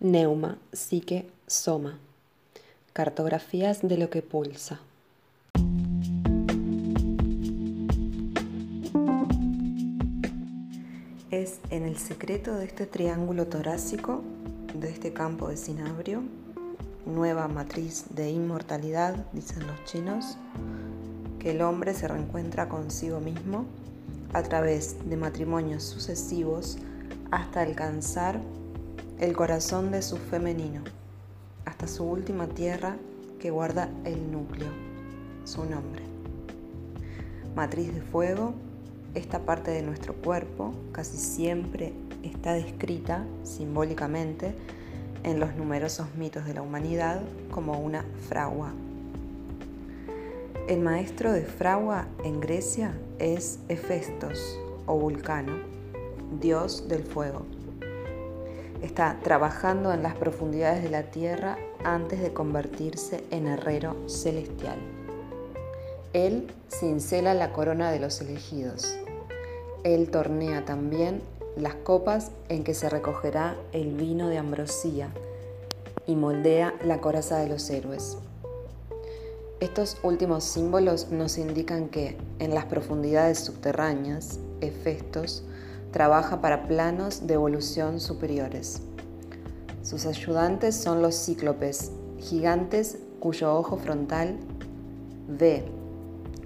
Neuma, psique, soma. Cartografías de lo que pulsa. Es en el secreto de este triángulo torácico, de este campo de cinabrio, nueva matriz de inmortalidad, dicen los chinos, que el hombre se reencuentra consigo mismo a través de matrimonios sucesivos hasta alcanzar el corazón de su femenino, hasta su última tierra que guarda el núcleo, su nombre. Matriz de fuego, esta parte de nuestro cuerpo casi siempre está descrita simbólicamente en los numerosos mitos de la humanidad como una fragua. El maestro de fragua en Grecia es Hefestos o Vulcano, dios del fuego está trabajando en las profundidades de la tierra antes de convertirse en herrero celestial. Él cincela la corona de los elegidos. Él tornea también las copas en que se recogerá el vino de ambrosía y moldea la coraza de los héroes. Estos últimos símbolos nos indican que en las profundidades subterráneas, Hefestos trabaja para planos de evolución superiores. Sus ayudantes son los cíclopes, gigantes cuyo ojo frontal ve,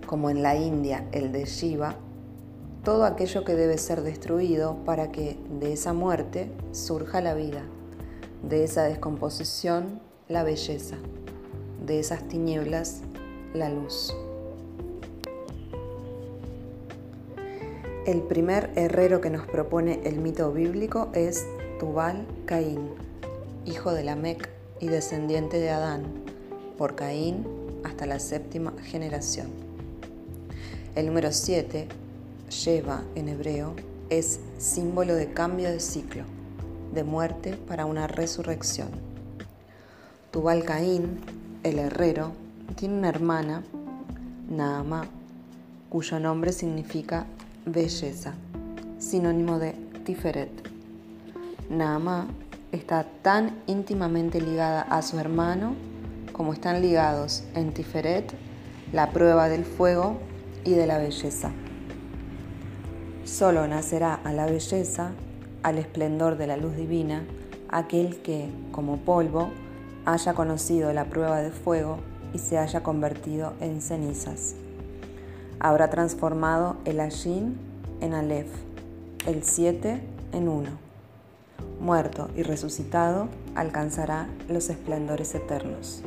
como en la India el de Shiva, todo aquello que debe ser destruido para que de esa muerte surja la vida, de esa descomposición la belleza, de esas tinieblas la luz. El primer herrero que nos propone el mito bíblico es Tubal Caín, hijo de Lamec y descendiente de Adán, por Caín hasta la séptima generación. El número 7, Sheva en hebreo, es símbolo de cambio de ciclo, de muerte para una resurrección. Tubal Caín, el herrero, tiene una hermana, Naamá, cuyo nombre significa belleza, sinónimo de Tiferet. Naamá está tan íntimamente ligada a su hermano como están ligados en Tiferet la prueba del fuego y de la belleza. Solo nacerá a la belleza, al esplendor de la luz divina, aquel que, como polvo, haya conocido la prueba de fuego y se haya convertido en cenizas habrá transformado el Ashin en Aleph, el 7 en 1. Muerto y resucitado, alcanzará los esplendores eternos.